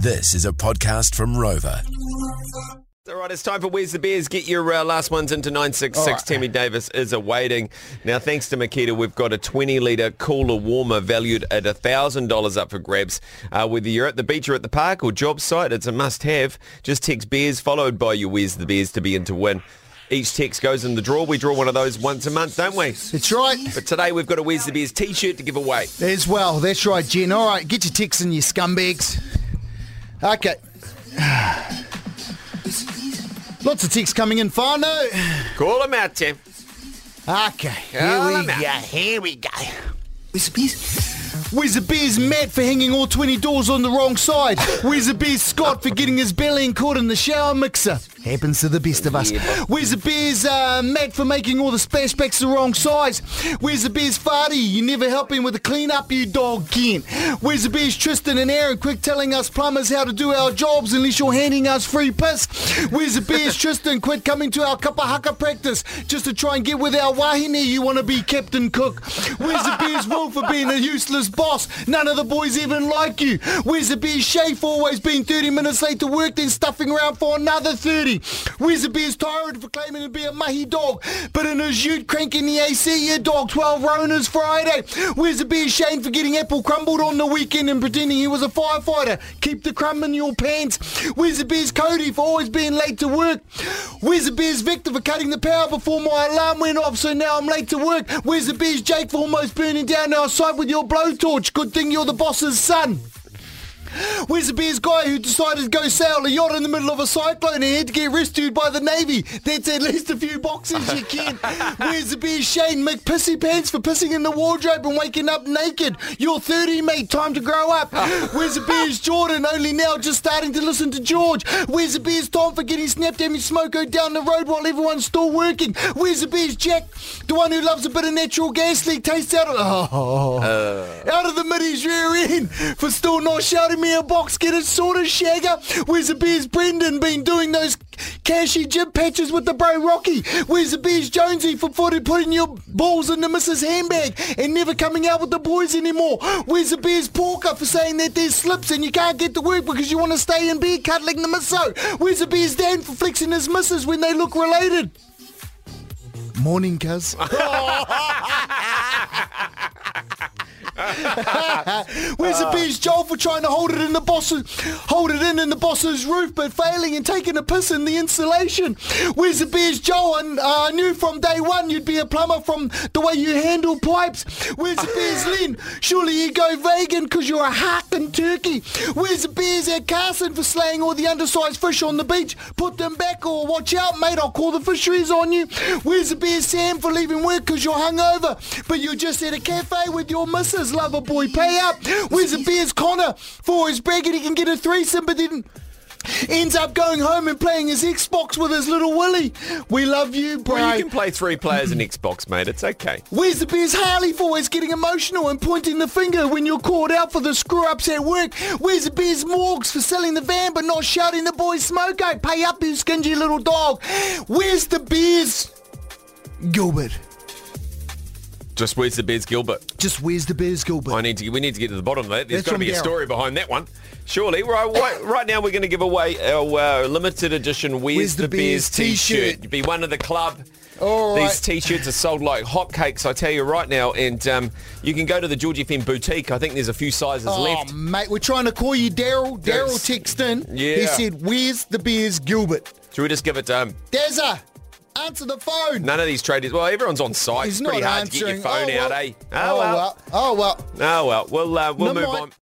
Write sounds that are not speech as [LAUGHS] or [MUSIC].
This is a podcast from Rover. All right, it's time for Where's the Bears. Get your uh, last ones into 966. All right. Tammy Davis is awaiting. Now, thanks to Makita, we've got a 20-litre cooler warmer valued at $1,000 up for grabs. Uh, whether you're at the beach or at the park or job site, it's a must-have. Just text Bears followed by your Where's the Bears to be in to win. Each text goes in the draw. We draw one of those once a month, don't we? That's right. But today we've got a Where's the Bears t-shirt to give away. As well. That's right, Jen. All right, get your ticks in, you scumbags. Okay. Lots of ticks coming in, Fano. Call them out, Tim. Okay, here Call we 'em go. Here we go. Where's the beers? Where's the beers mad for hanging all 20 doors on the wrong side? Where's the beers Scott for getting his belly caught in the shower mixer? Happens to the best of us. Where's the beers uh, Matt for making all the splashbacks the wrong size? Where's the beers Farty? You never help him with the clean up, you dog. Where's the beers Tristan and Aaron quick telling us plumbers how to do our jobs unless you're handing us free piss? Where's the beers [LAUGHS] Tristan quit coming to our kapahaka practice just to try and get with our wahine you want to be Captain Cook? Where's the beers Will for being a useless boss? None of the boys even like you. Where's the beers Shay for always being 30 minutes late to work then stuffing around for another 30? Where's the beers Tyrant for claiming to be a mahi dog but in his ute cranking the AC your dog 12 Ronas Friday? Where's the beers Shane for getting apple crumbled on the weekend and pretending he was a firefighter? Keep the crumb in your pants. Where's the beers Cody for always being late to work? Where's the beers Victor for cutting the power before my alarm went off so now I'm late to work? Where's the beers Jake for almost burning down our site with your blowtorch? Good thing you're the boss's son. Where's the beers guy who decided to go sail a yacht in the middle of a cyclone and had to get rescued by the Navy? That's at least a few boxes you can. Where's the beers Shane McPissy Pants for pissing in the wardrobe and waking up naked? You're 30, mate. Time to grow up. [LAUGHS] Where's the beers Jordan? Only now just starting to listen to George. Where's the beers Tom for getting snapped me smoko down the road while everyone's still working? Where's the beers Jack? The one who loves a bit of natural gas leak tastes out of oh, [LAUGHS] out of the middy's rear end for still not shouting me a box get it sorted shagger where's the beers Brendan been doing those cashy jib patches with the bro Rocky. Where's the beers Jonesy for putting putting your balls in the missus handbag and never coming out with the boys anymore. Where's the beers Porker for saying that there's slips and you can't get to work because you want to stay in bed cuddling the misso. Where's the beers Dan for flexing his missus when they look related. Morning, cuz. [LAUGHS] [LAUGHS] Where's the beers Joel for trying to hold it in the boss's hold it in in the boss's roof but failing and taking a piss in the insulation? Where's the beers Joel? And uh, I knew from day one you'd be a plumber from the way you handle pipes. Where's the beers Lynn? Surely you go vegan because you're a turkey. Where's the beers at Carson for slaying all the undersized fish on the beach? Put them back or watch out, mate. I'll call the fisheries on you. Where's the beers Sam for leaving work because you're hungover, but you're just at a cafe with your missus? Lover boy, pay up. Where's the beers Connor for his bragging he can get a threesome, but then ends up going home and playing his Xbox with his little Willie. We love you, bro. Well, you can play three players in Xbox, mate. It's okay. Where's the Bears Harley for always getting emotional and pointing the finger when you're called out for the screw-ups at work? Where's the Bears Morgs for selling the van but not shouting the boys Smoko? Pay up, you stingy little dog. Where's the Bears Gilbert? Just where's the Bears Gilbert? Just where's the Bears Gilbert? I need to. We need to get to the bottom of that. There's That's got to be a story behind that one. Surely. Right, right, now we're going to give away our uh, limited edition Where's, Where's the, the Bears, Bears t-shirt. t-shirt? You'd be one of the club. All These right. t-shirts are sold like hotcakes, I tell you right now. And um, you can go to the George FM boutique. I think there's a few sizes Oh, left. mate, we're trying to call you Daryl. Daryl texted in. Yeah. He said, where's the Bears Gilbert? Should we just give it to um, Dazza, answer the phone. None of these traders. Well, everyone's on site. He's it's pretty not hard to get your phone oh, out, well. eh? Oh, well. Oh, well. Oh, well. We'll, uh, we'll move on.